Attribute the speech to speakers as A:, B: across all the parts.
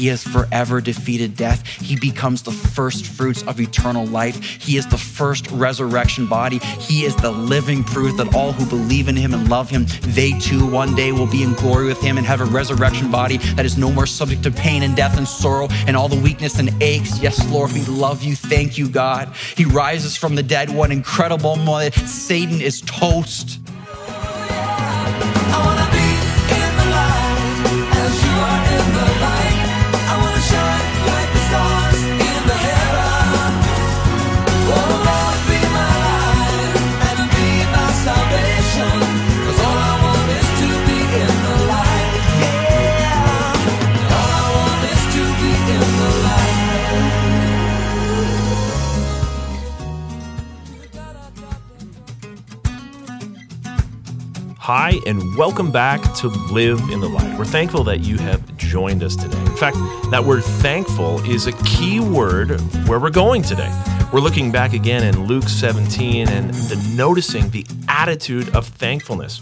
A: He has forever defeated death. He becomes the first fruits of eternal life. He is the first resurrection body. He is the living proof that all who believe in him and love him, they too one day will be in glory with him and have a resurrection body that is no more subject to pain and death and sorrow and all the weakness and aches. Yes, Lord, we love you. Thank you, God. He rises from the dead one incredible moment. Satan is toast.
B: Hi, and welcome back to Live in the Light. We're thankful that you have joined us today. In fact, that word thankful is a key word where we're going today. We're looking back again in Luke 17 and the noticing the attitude of thankfulness.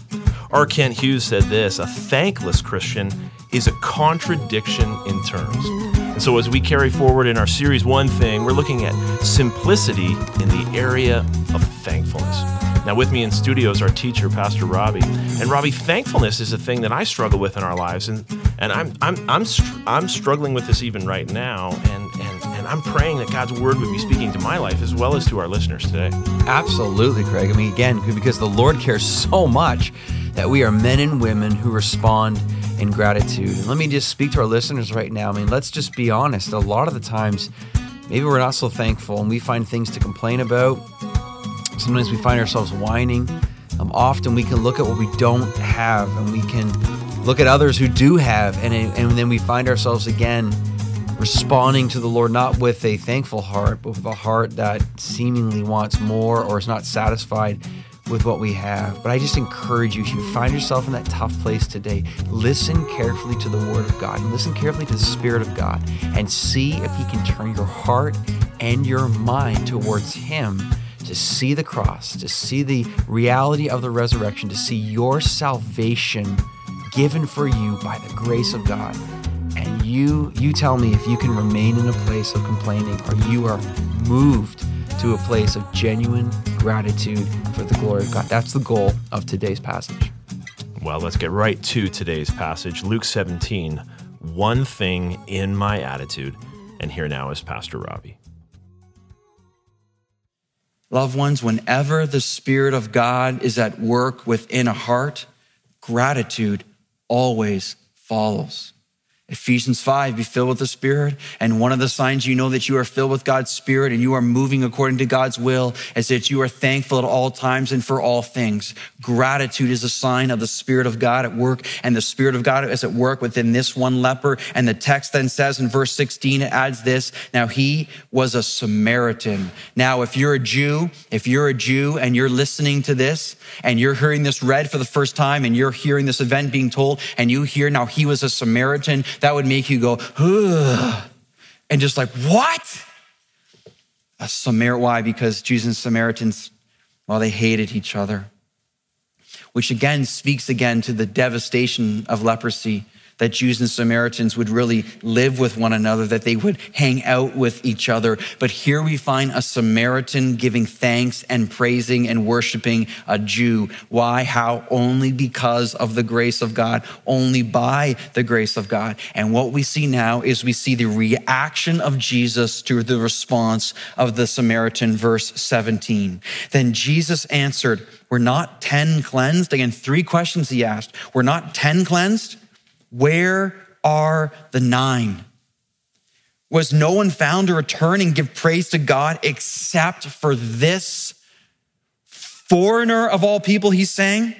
B: R. Kent Hughes said this a thankless Christian is a contradiction in terms. And so, as we carry forward in our series One Thing, we're looking at simplicity in the area of thankfulness. Now, with me in studio is our teacher, Pastor Robbie. And Robbie, thankfulness is a thing that I struggle with in our lives, and and I'm I'm I'm str- I'm struggling with this even right now, and and and I'm praying that God's word would be speaking to my life as well as to our listeners today.
C: Absolutely, Craig. I mean, again, because the Lord cares so much that we are men and women who respond in gratitude. And let me just speak to our listeners right now. I mean, let's just be honest. A lot of the times, maybe we're not so thankful, and we find things to complain about Sometimes we find ourselves whining. Um, often we can look at what we don't have and we can look at others who do have, and, and then we find ourselves again responding to the Lord not with a thankful heart, but with a heart that seemingly wants more or is not satisfied with what we have. But I just encourage you, if you find yourself in that tough place today, listen carefully to the Word of God and listen carefully to the Spirit of God and see if He can turn your heart and your mind towards Him to see the cross, to see the reality of the resurrection, to see your salvation given for you by the grace of God. And you you tell me if you can remain in a place of complaining or you are moved to a place of genuine gratitude for the glory of God. That's the goal of today's passage.
B: Well, let's get right to today's passage, Luke 17, one thing in my attitude. And here now is Pastor Robbie.
A: Loved ones, whenever the Spirit of God is at work within a heart, gratitude always follows. Ephesians 5, be filled with the Spirit. And one of the signs you know that you are filled with God's Spirit and you are moving according to God's will is that you are thankful at all times and for all things. Gratitude is a sign of the Spirit of God at work, and the Spirit of God is at work within this one leper. And the text then says in verse 16, it adds this Now he was a Samaritan. Now, if you're a Jew, if you're a Jew and you're listening to this and you're hearing this read for the first time and you're hearing this event being told, and you hear now he was a Samaritan, that would make you go, Ugh, and just like, what? A Samar, why? Because Jews and Samaritans, well, they hated each other, which again speaks again to the devastation of leprosy that Jews and Samaritans would really live with one another, that they would hang out with each other. But here we find a Samaritan giving thanks and praising and worshiping a Jew. Why? How? Only because of the grace of God, only by the grace of God. And what we see now is we see the reaction of Jesus to the response of the Samaritan, verse 17. Then Jesus answered, We're not 10 cleansed. Again, three questions he asked. We're not 10 cleansed. Where are the nine? Was no one found to return and give praise to God except for this foreigner of all people, he's saying?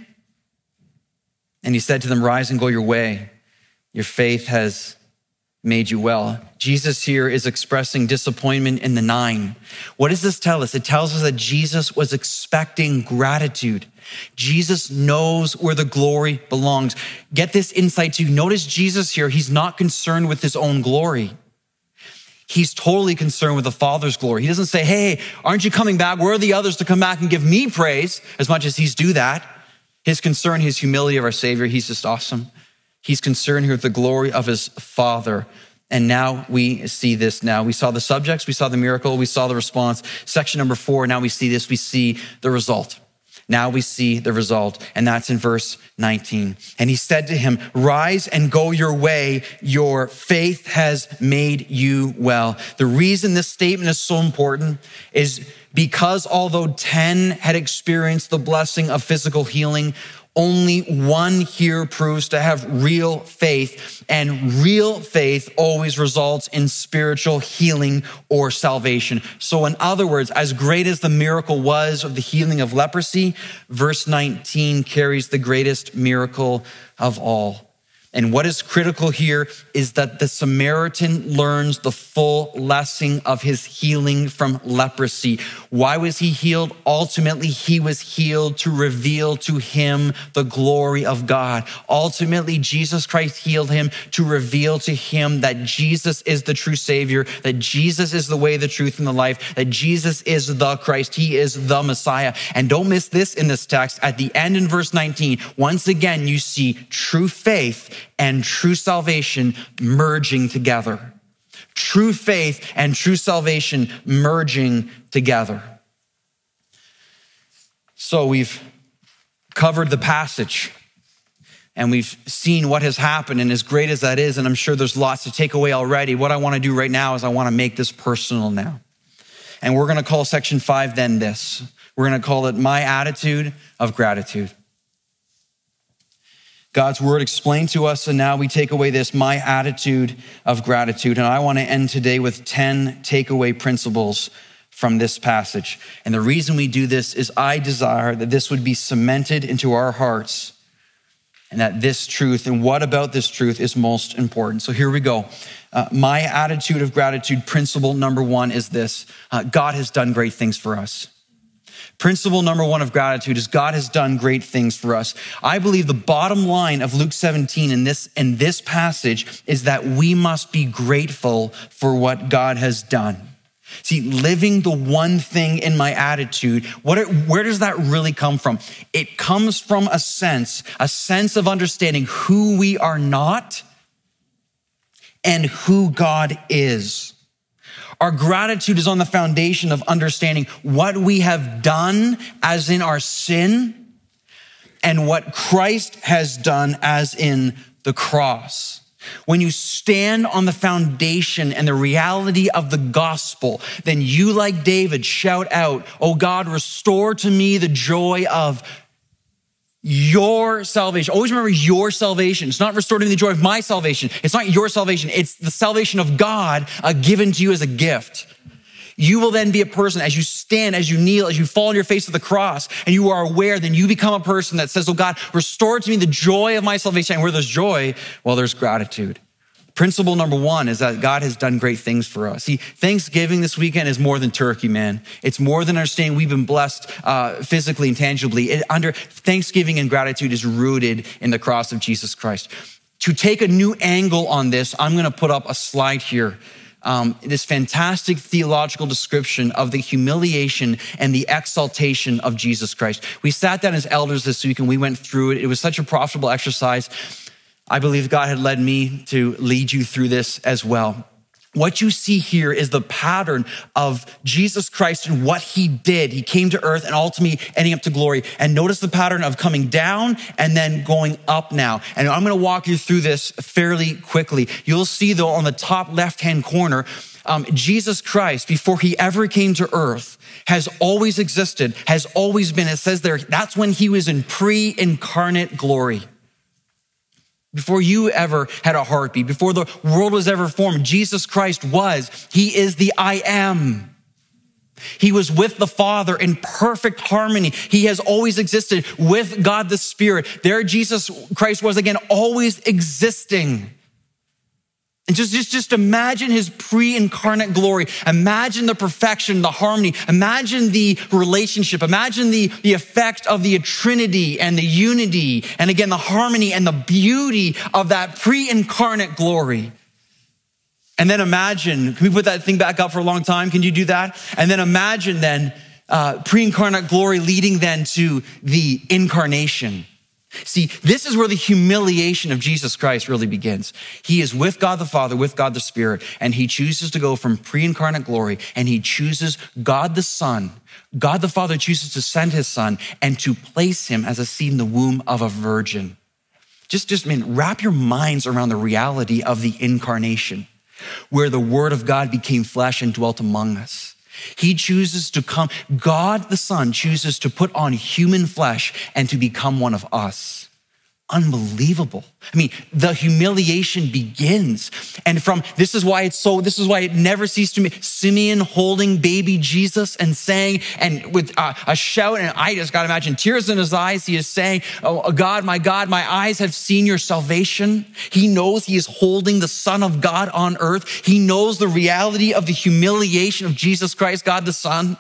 A: And he said to them, Rise and go your way. Your faith has made you well. Jesus here is expressing disappointment in the nine. What does this tell us? It tells us that Jesus was expecting gratitude. Jesus knows where the glory belongs. Get this insight too. Notice Jesus here, he's not concerned with his own glory. He's totally concerned with the Father's glory. He doesn't say, Hey, aren't you coming back? Where are the others to come back and give me praise? As much as he's do that. His concern, his humility of our Savior, he's just awesome. He's concerned here with the glory of his Father. And now we see this now. We saw the subjects, we saw the miracle, we saw the response. Section number four, now we see this, we see the result. Now we see the result, and that's in verse 19. And he said to him, Rise and go your way. Your faith has made you well. The reason this statement is so important is because although 10 had experienced the blessing of physical healing, only one here proves to have real faith, and real faith always results in spiritual healing or salvation. So, in other words, as great as the miracle was of the healing of leprosy, verse 19 carries the greatest miracle of all. And what is critical here is that the Samaritan learns the full lesson of his healing from leprosy. Why was he healed? Ultimately, he was healed to reveal to him the glory of God. Ultimately, Jesus Christ healed him to reveal to him that Jesus is the true Savior, that Jesus is the way, the truth, and the life, that Jesus is the Christ. He is the Messiah. And don't miss this in this text. At the end in verse 19, once again, you see true faith and true salvation merging together. True faith and true salvation merging together. So we've covered the passage and we've seen what has happened. And as great as that is, and I'm sure there's lots to take away already, what I want to do right now is I want to make this personal now. And we're going to call section five then this. We're going to call it my attitude of gratitude. God's word explained to us, and now we take away this my attitude of gratitude. And I want to end today with 10 takeaway principles from this passage. And the reason we do this is I desire that this would be cemented into our hearts and that this truth and what about this truth is most important. So here we go. Uh, my attitude of gratitude, principle number one is this uh, God has done great things for us. Principle number one of gratitude is God has done great things for us. I believe the bottom line of Luke 17 in this, in this passage is that we must be grateful for what God has done. See, living the one thing in my attitude, what, where does that really come from? It comes from a sense, a sense of understanding who we are not and who God is. Our gratitude is on the foundation of understanding what we have done as in our sin and what Christ has done as in the cross. When you stand on the foundation and the reality of the gospel, then you, like David, shout out, Oh God, restore to me the joy of your salvation. Always remember your salvation. It's not restored the joy of my salvation. It's not your salvation. It's the salvation of God uh, given to you as a gift. You will then be a person as you stand, as you kneel, as you fall on your face to the cross, and you are aware, then you become a person that says, Oh God, restore to me the joy of my salvation. And where there's joy, well, there's gratitude. Principle number one is that God has done great things for us. See, Thanksgiving this weekend is more than turkey, man. It's more than understanding we've been blessed uh, physically and tangibly. It, under Thanksgiving and gratitude is rooted in the cross of Jesus Christ. To take a new angle on this, I'm going to put up a slide here. Um, this fantastic theological description of the humiliation and the exaltation of Jesus Christ. We sat down as elders this week and we went through it. It was such a profitable exercise. I believe God had led me to lead you through this as well. What you see here is the pattern of Jesus Christ and what he did. He came to earth and ultimately ending up to glory. And notice the pattern of coming down and then going up now. And I'm going to walk you through this fairly quickly. You'll see though on the top left hand corner, um, Jesus Christ, before he ever came to earth, has always existed, has always been. It says there, that's when he was in pre incarnate glory. Before you ever had a heartbeat, before the world was ever formed, Jesus Christ was. He is the I am. He was with the Father in perfect harmony. He has always existed with God the Spirit. There, Jesus Christ was again always existing. And just, just, just imagine his pre-incarnate glory. Imagine the perfection, the harmony. Imagine the relationship. Imagine the, the effect of the Trinity and the unity. And again, the harmony and the beauty of that pre-incarnate glory. And then imagine, can we put that thing back up for a long time? Can you do that? And then imagine then uh, pre-incarnate glory leading then to the incarnation See, this is where the humiliation of Jesus Christ really begins. He is with God the Father, with God the Spirit, and he chooses to go from pre incarnate glory and he chooses God the Son. God the Father chooses to send his Son and to place him as a seed in the womb of a virgin. Just, just, I mean, wrap your minds around the reality of the incarnation, where the Word of God became flesh and dwelt among us. He chooses to come, God the Son chooses to put on human flesh and to become one of us unbelievable. I mean, the humiliation begins. And from this is why it's so, this is why it never ceased to me. Simeon holding baby Jesus and saying, and with a, a shout, and I just got to imagine tears in his eyes, he is saying, oh, oh God, my God, my eyes have seen your salvation. He knows he is holding the Son of God on earth. He knows the reality of the humiliation of Jesus Christ, God the Son.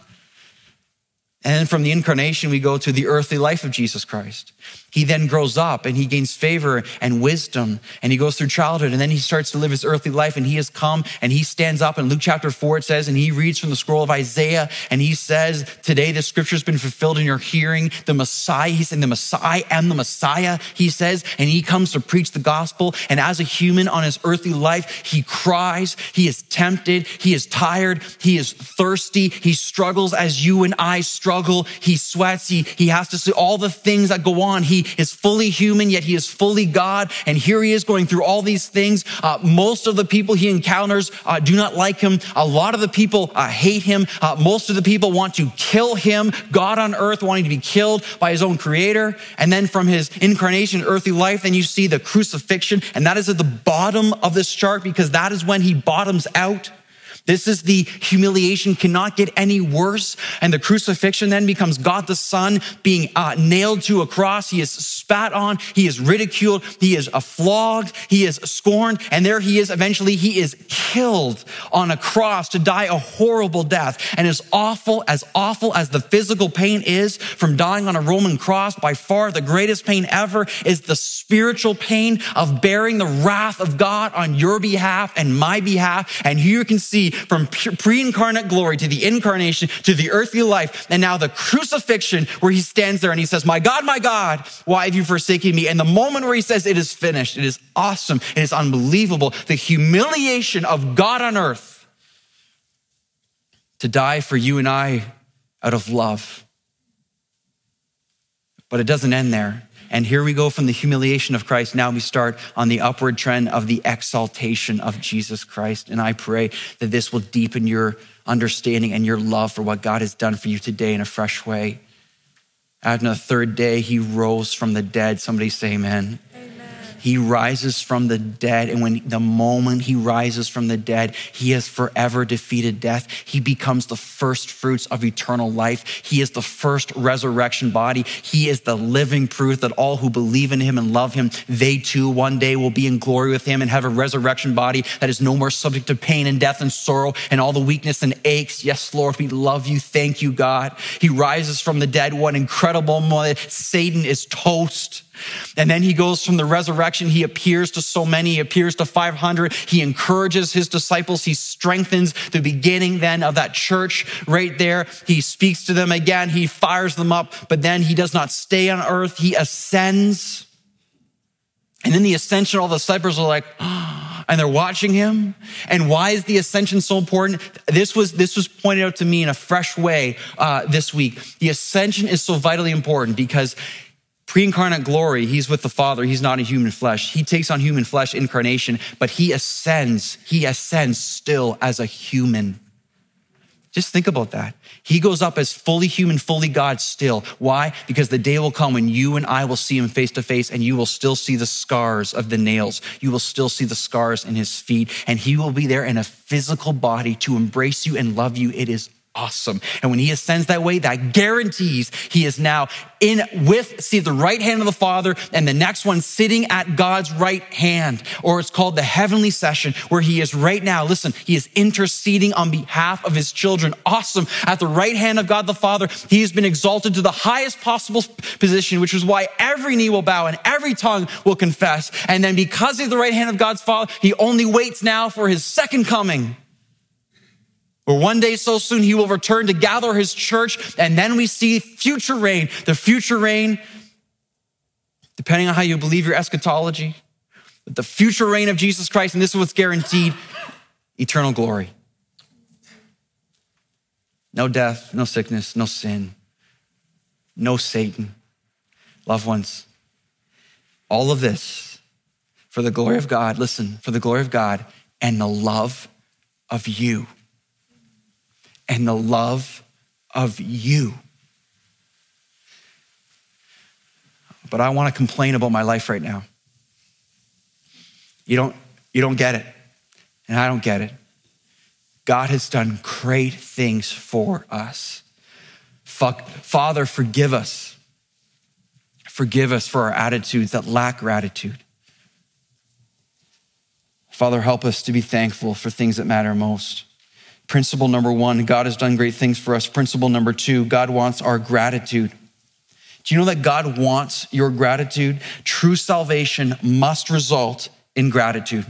A: And from the incarnation, we go to the earthly life of Jesus Christ. He then grows up and he gains favor and wisdom and he goes through childhood and then he starts to live his earthly life and he has come and he stands up in Luke chapter 4 it says and he reads from the scroll of Isaiah and he says today the scripture has been fulfilled in your hearing. The Messiah he's saying the Messiah am the Messiah he says and he comes to preach the gospel. And as a human on his earthly life he cries he is tempted he is tired he is thirsty he struggles as you and I struggle. He sweats he he has to see all the things that go on he is fully human, yet he is fully God. And here he is going through all these things. Uh, most of the people he encounters uh, do not like him. A lot of the people uh, hate him. Uh, most of the people want to kill him. God on earth wanting to be killed by his own creator. And then from his incarnation, earthly life, then you see the crucifixion. And that is at the bottom of this chart because that is when he bottoms out. This is the humiliation cannot get any worse. And the crucifixion then becomes God the Son being uh, nailed to a cross. He is spat on. He is ridiculed. He is flogged. He is scorned. And there he is. Eventually he is killed on a cross to die a horrible death. And as awful, as awful as the physical pain is from dying on a Roman cross, by far the greatest pain ever is the spiritual pain of bearing the wrath of God on your behalf and my behalf. And here you can see from pre incarnate glory to the incarnation to the earthly life, and now the crucifixion where he stands there and he says, My God, my God, why have you forsaken me? And the moment where he says, It is finished, it is awesome, it is unbelievable. The humiliation of God on earth to die for you and I out of love. But it doesn't end there. And here we go from the humiliation of Christ. Now we start on the upward trend of the exaltation of Jesus Christ. And I pray that this will deepen your understanding and your love for what God has done for you today in a fresh way. And On the third day, he rose from the dead. Somebody say amen. He rises from the dead. And when the moment he rises from the dead, he has forever defeated death. He becomes the first fruits of eternal life. He is the first resurrection body. He is the living proof that all who believe in him and love him, they too one day will be in glory with him and have a resurrection body that is no more subject to pain and death and sorrow and all the weakness and aches. Yes, Lord, we love you. Thank you, God. He rises from the dead. What incredible moment. Satan is toast. And then he goes from the resurrection. He appears to so many, he appears to 500. He encourages his disciples. He strengthens the beginning then of that church right there. He speaks to them again. He fires them up, but then he does not stay on earth. He ascends. And in the ascension, all the disciples are like, and they're watching him. And why is the ascension so important? This was, this was pointed out to me in a fresh way uh, this week. The ascension is so vitally important because Pre incarnate glory, he's with the Father. He's not in human flesh. He takes on human flesh incarnation, but he ascends. He ascends still as a human. Just think about that. He goes up as fully human, fully God still. Why? Because the day will come when you and I will see him face to face and you will still see the scars of the nails. You will still see the scars in his feet and he will be there in a physical body to embrace you and love you. It is awesome. And when he ascends that way, that guarantees he is now in with, see, the right hand of the Father, and the next one sitting at God's right hand, or it's called the heavenly session, where he is right now. Listen, he is interceding on behalf of his children. Awesome. At the right hand of God the Father, he has been exalted to the highest possible position, which is why every knee will bow and every tongue will confess. And then because he's the right hand of God's Father, he only waits now for his second coming where one day so soon he will return to gather his church, and then we see future reign, the future reign depending on how you believe your eschatology, but the future reign of Jesus Christ, and this is what's guaranteed eternal glory. No death, no sickness, no sin, no Satan. Loved ones, all of this for the glory of God, listen, for the glory of God and the love of you. And the love of you. But I want to complain about my life right now. You don't, you don't get it, and I don't get it. God has done great things for us. Father, forgive us. Forgive us for our attitudes that lack gratitude. Father, help us to be thankful for things that matter most. Principle number one God has done great things for us. Principle number two God wants our gratitude. Do you know that God wants your gratitude? True salvation must result in gratitude.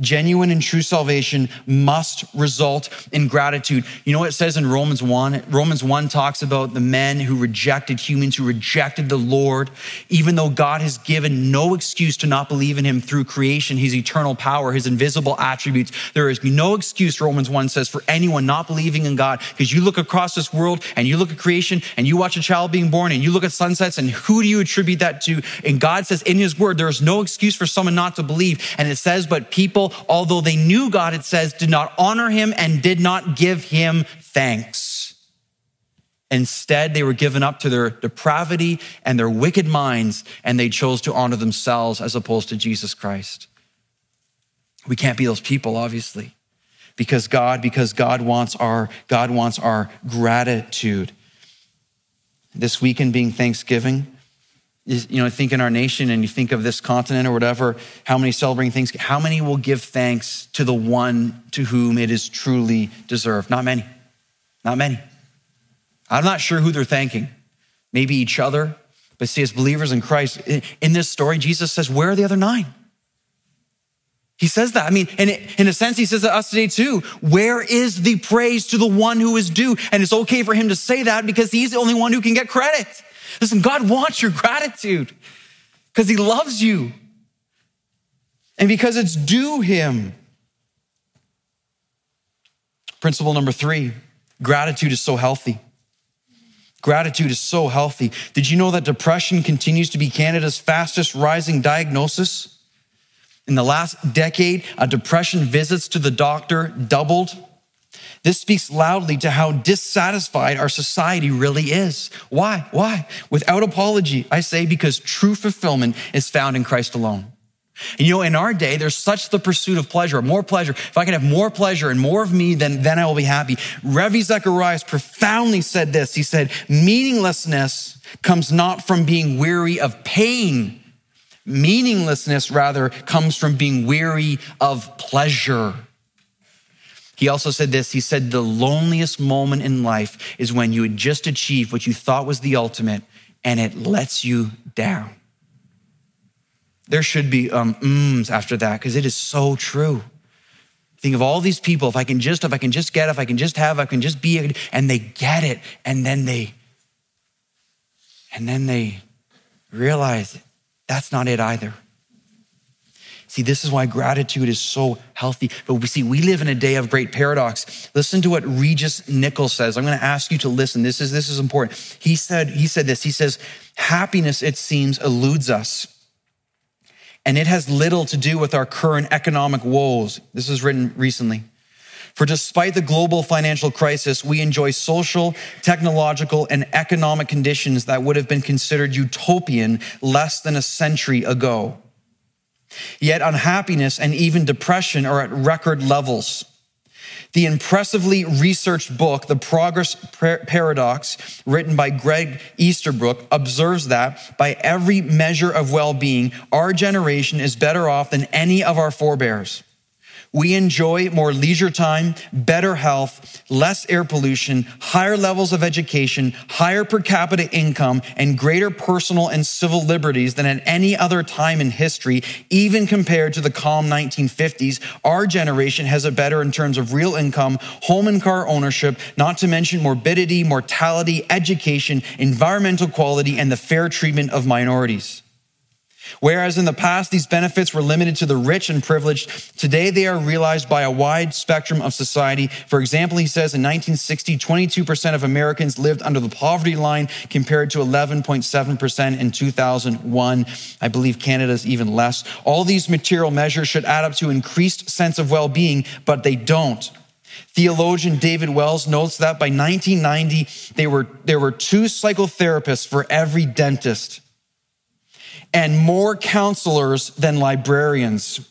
A: Genuine and true salvation must result in gratitude. You know what it says in Romans 1? Romans 1 talks about the men who rejected humans, who rejected the Lord, even though God has given no excuse to not believe in him through creation, his eternal power, his invisible attributes. There is no excuse, Romans 1 says, for anyone not believing in God. Because you look across this world and you look at creation and you watch a child being born and you look at sunsets and who do you attribute that to? And God says in his word, there is no excuse for someone not to believe. And it says, but people although they knew God, it says, did not honor him and did not give him thanks. Instead, they were given up to their depravity and their wicked minds, and they chose to honor themselves as opposed to Jesus Christ. We can't be those people, obviously, because God, because God wants our, God wants our gratitude. This weekend being Thanksgiving, you know, think in our nation and you think of this continent or whatever, how many celebrating things, how many will give thanks to the one to whom it is truly deserved? Not many. Not many. I'm not sure who they're thanking. Maybe each other. But see, as believers in Christ, in this story, Jesus says, Where are the other nine? He says that. I mean, in, in a sense, he says to us today too. Where is the praise to the one who is due? And it's okay for him to say that because he's the only one who can get credit. Listen, God wants your gratitude because He loves you and because it's due Him. Principle number three gratitude is so healthy. Gratitude is so healthy. Did you know that depression continues to be Canada's fastest rising diagnosis? In the last decade, a depression visits to the doctor doubled. This speaks loudly to how dissatisfied our society really is. Why? Why? Without apology, I say because true fulfillment is found in Christ alone. And you know, in our day, there's such the pursuit of pleasure, more pleasure. If I can have more pleasure and more of me, then, then I will be happy. Ravi Zacharias profoundly said this. He said, meaninglessness comes not from being weary of pain. Meaninglessness, rather, comes from being weary of pleasure. He also said this He said, The loneliest moment in life is when you had just achieved what you thought was the ultimate and it lets you down. There should be um, after that because it is so true. Think of all these people. If I can just, if I can just get, if I can just have, I can just be, and they get it, and then they, and then they realize that's not it either. See, this is why gratitude is so healthy. But we see, we live in a day of great paradox. Listen to what Regis Nichols says. I'm going to ask you to listen. This is, this is important. He said, he said this. He says, happiness, it seems, eludes us. And it has little to do with our current economic woes. This was written recently. For despite the global financial crisis, we enjoy social, technological, and economic conditions that would have been considered utopian less than a century ago. Yet unhappiness and even depression are at record levels. The impressively researched book, The Progress Paradox, written by Greg Easterbrook, observes that by every measure of well being, our generation is better off than any of our forebears. We enjoy more leisure time, better health, less air pollution, higher levels of education, higher per capita income, and greater personal and civil liberties than at any other time in history, even compared to the calm 1950s. Our generation has it better in terms of real income, home and car ownership, not to mention morbidity, mortality, education, environmental quality, and the fair treatment of minorities. Whereas in the past, these benefits were limited to the rich and privileged, today they are realized by a wide spectrum of society. For example, he says in 1960, 22% of Americans lived under the poverty line compared to 11.7% in 2001. I believe Canada's even less. All these material measures should add up to increased sense of well-being, but they don't. Theologian David Wells notes that by 1990, there were, there were two psychotherapists for every dentist and more counselors than librarians.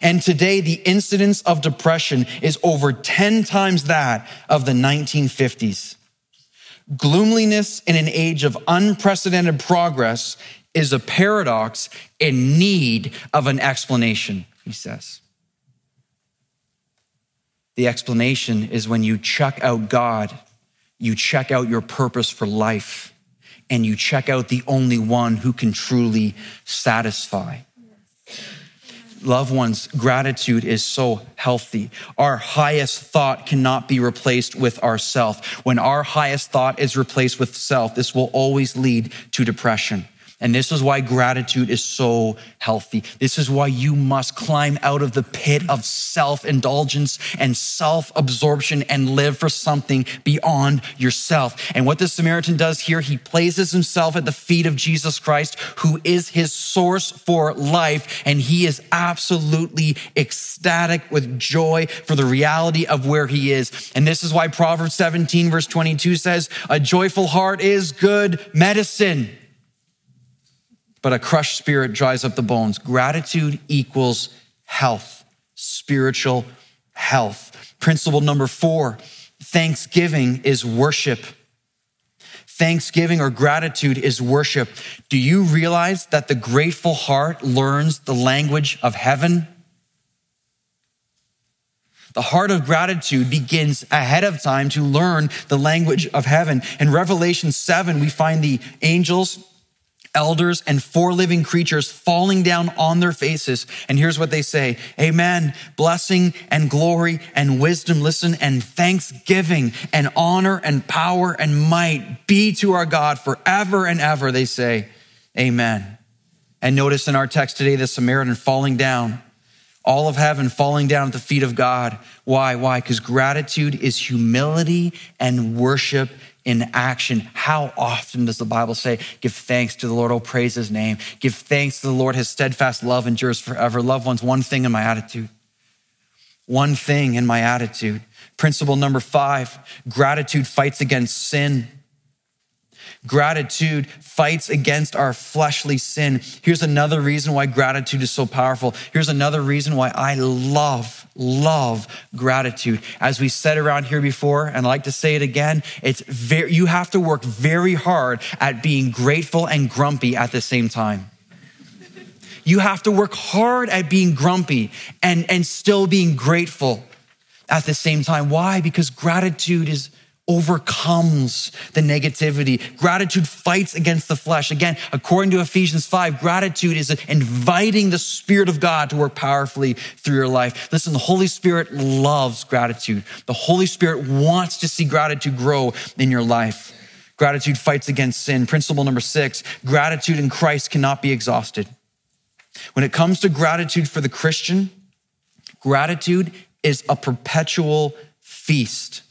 A: And today, the incidence of depression is over 10 times that of the 1950s. Gloomliness in an age of unprecedented progress is a paradox in need of an explanation, he says. The explanation is when you check out God, you check out your purpose for life and you check out the only one who can truly satisfy. Loved ones, gratitude is so healthy. Our highest thought cannot be replaced with ourself. When our highest thought is replaced with self, this will always lead to depression. And this is why gratitude is so healthy. This is why you must climb out of the pit of self indulgence and self absorption and live for something beyond yourself. And what the Samaritan does here, he places himself at the feet of Jesus Christ, who is his source for life. And he is absolutely ecstatic with joy for the reality of where he is. And this is why Proverbs 17, verse 22 says, A joyful heart is good medicine but a crushed spirit dries up the bones. Gratitude equals health, spiritual health. Principle number four thanksgiving is worship. Thanksgiving or gratitude is worship. Do you realize that the grateful heart learns the language of heaven? The heart of gratitude begins ahead of time to learn the language of heaven. In Revelation 7, we find the angels elders and four living creatures falling down on their faces. And here's what they say Amen. Blessing and glory and wisdom, listen, and thanksgiving and honor and power and might be to our God forever and ever. They say, Amen. And notice in our text today, the Samaritan falling down, all of heaven falling down at the feet of God. Why? Why? Because gratitude is humility and worship in action. How often does the Bible say, give thanks to the Lord, oh, praise his name. Give thanks to the Lord, his steadfast love endures forever. Loved ones, one thing in my attitude. One thing in my attitude. Principle number five gratitude fights against sin. Gratitude fights against our fleshly sin. Here's another reason why gratitude is so powerful. Here's another reason why I love, love gratitude. As we said around here before, and I like to say it again, it's very, you have to work very hard at being grateful and grumpy at the same time. You have to work hard at being grumpy and, and still being grateful at the same time. Why? Because gratitude is overcomes the negativity. Gratitude fights against the flesh. Again, according to Ephesians 5, gratitude is inviting the Spirit of God to work powerfully through your life. Listen, the Holy Spirit loves gratitude. The Holy Spirit wants to see gratitude grow in your life. Gratitude fights against sin. Principle number six gratitude in Christ cannot be exhausted. When it comes to gratitude for the Christian, gratitude is a perpetual feast.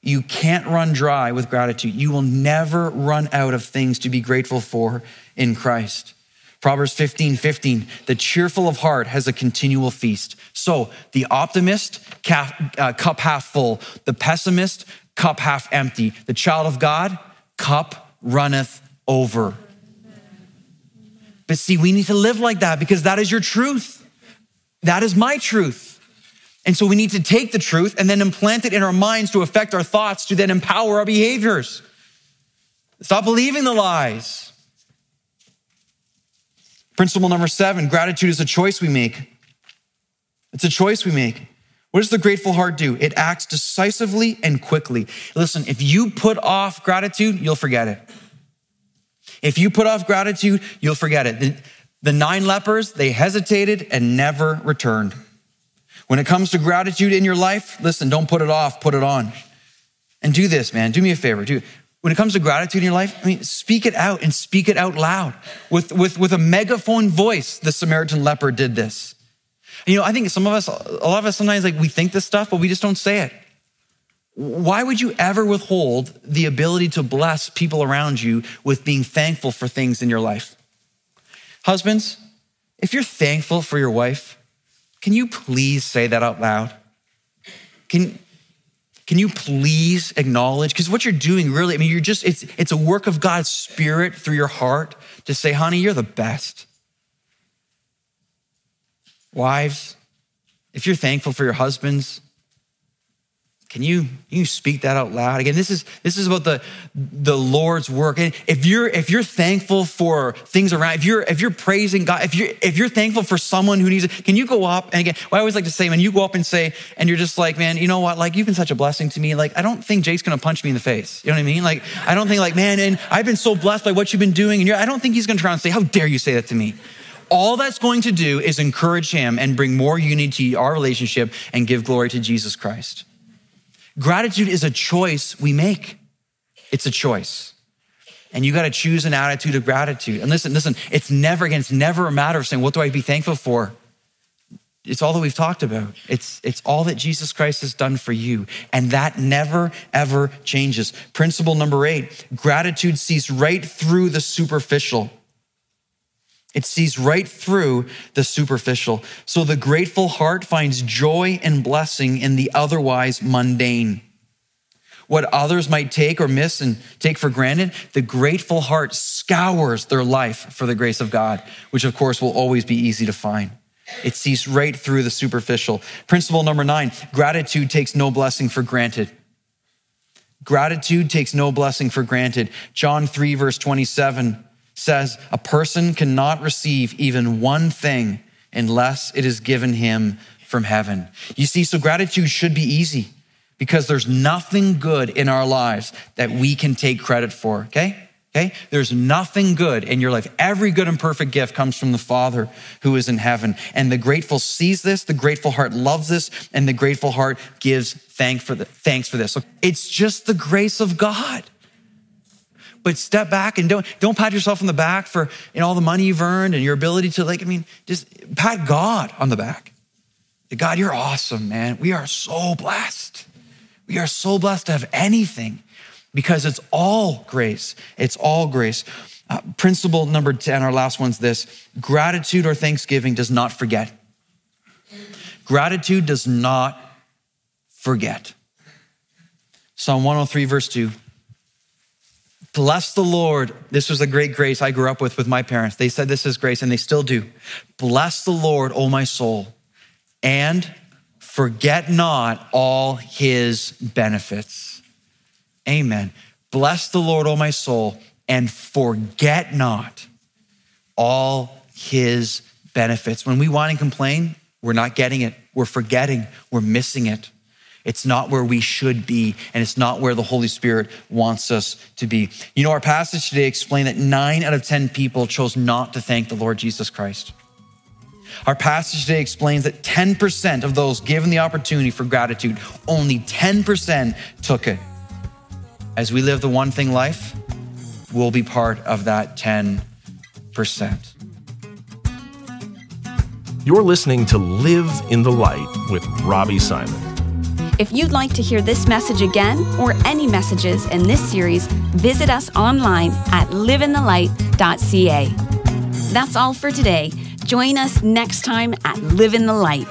A: You can't run dry with gratitude. You will never run out of things to be grateful for in Christ. Proverbs 15, 15, the cheerful of heart has a continual feast. So the optimist, uh, cup half full. The pessimist, cup half empty. The child of God, cup runneth over. But see, we need to live like that because that is your truth. That is my truth. And so we need to take the truth and then implant it in our minds to affect our thoughts, to then empower our behaviors. Stop believing the lies. Principle number seven gratitude is a choice we make. It's a choice we make. What does the grateful heart do? It acts decisively and quickly. Listen, if you put off gratitude, you'll forget it. If you put off gratitude, you'll forget it. The, the nine lepers, they hesitated and never returned. When it comes to gratitude in your life, listen, don't put it off, put it on. And do this, man. Do me a favor. Do when it comes to gratitude in your life, I mean, speak it out and speak it out loud. With, with, with a megaphone voice, the Samaritan leper did this. You know, I think some of us, a lot of us sometimes like we think this stuff, but we just don't say it. Why would you ever withhold the ability to bless people around you with being thankful for things in your life? Husbands, if you're thankful for your wife, can you please say that out loud? Can, can you please acknowledge? Because what you're doing really, I mean, you're just, it's, it's a work of God's Spirit through your heart to say, honey, you're the best. Wives, if you're thankful for your husbands, can you, you speak that out loud? Again, this is, this is about the, the Lord's work. And if you're, if you're thankful for things around, if you're, if you're praising God, if you're, if you're thankful for someone who needs it, can you go up? And again, I always like to say, when you go up and say, and you're just like, man, you know what? Like, you've been such a blessing to me. Like, I don't think Jake's to punch me in the face. You know what I mean? Like, I don't think like, man, and I've been so blessed by what you've been doing. And I don't think he's to try and say, how dare you say that to me? all that's going to do is encourage him and bring more unity to our relationship and give glory to Jesus Christ. Gratitude is a choice we make. It's a choice. And you got to choose an attitude of gratitude. And listen, listen, it's never, again, it's never a matter of saying, what do I be thankful for? It's all that we've talked about. It's, it's all that Jesus Christ has done for you. And that never, ever changes. Principle number eight gratitude sees right through the superficial. It sees right through the superficial. So the grateful heart finds joy and blessing in the otherwise mundane. What others might take or miss and take for granted, the grateful heart scours their life for the grace of God, which of course will always be easy to find. It sees right through the superficial. Principle number nine gratitude takes no blessing for granted. Gratitude takes no blessing for granted. John 3, verse 27 says a person cannot receive even one thing unless it is given him from heaven. You see, so gratitude should be easy because there's nothing good in our lives that we can take credit for, okay? Okay? There's nothing good in your life. Every good and perfect gift comes from the Father who is in heaven. And the grateful sees this, the grateful heart loves this, and the grateful heart gives thanks for this. It's just the grace of God but step back and don't don't pat yourself on the back for you know, all the money you've earned and your ability to like i mean just pat god on the back. God you're awesome man. We are so blessed. We are so blessed to have anything because it's all grace. It's all grace. Uh, principle number 10 our last one's this. Gratitude or thanksgiving does not forget. Gratitude does not forget. Psalm 103 verse 2 Bless the Lord. This was a great grace I grew up with with my parents. They said this is grace, and they still do. Bless the Lord, O my soul, and forget not all his benefits. Amen. Bless the Lord, O my soul, and forget not all his benefits. When we whine and complain, we're not getting it. We're forgetting. We're missing it. It's not where we should be, and it's not where the Holy Spirit wants us to be. You know, our passage today explained that nine out of 10 people chose not to thank the Lord Jesus Christ. Our passage today explains that 10% of those given the opportunity for gratitude, only 10% took it. As we live the one thing life, we'll be part of that 10%.
B: You're listening to Live in the Light with Robbie Simon.
D: If you'd like to hear this message again or any messages in this series, visit us online at liveinthelight.ca. That's all for today. Join us next time at Live in the Light.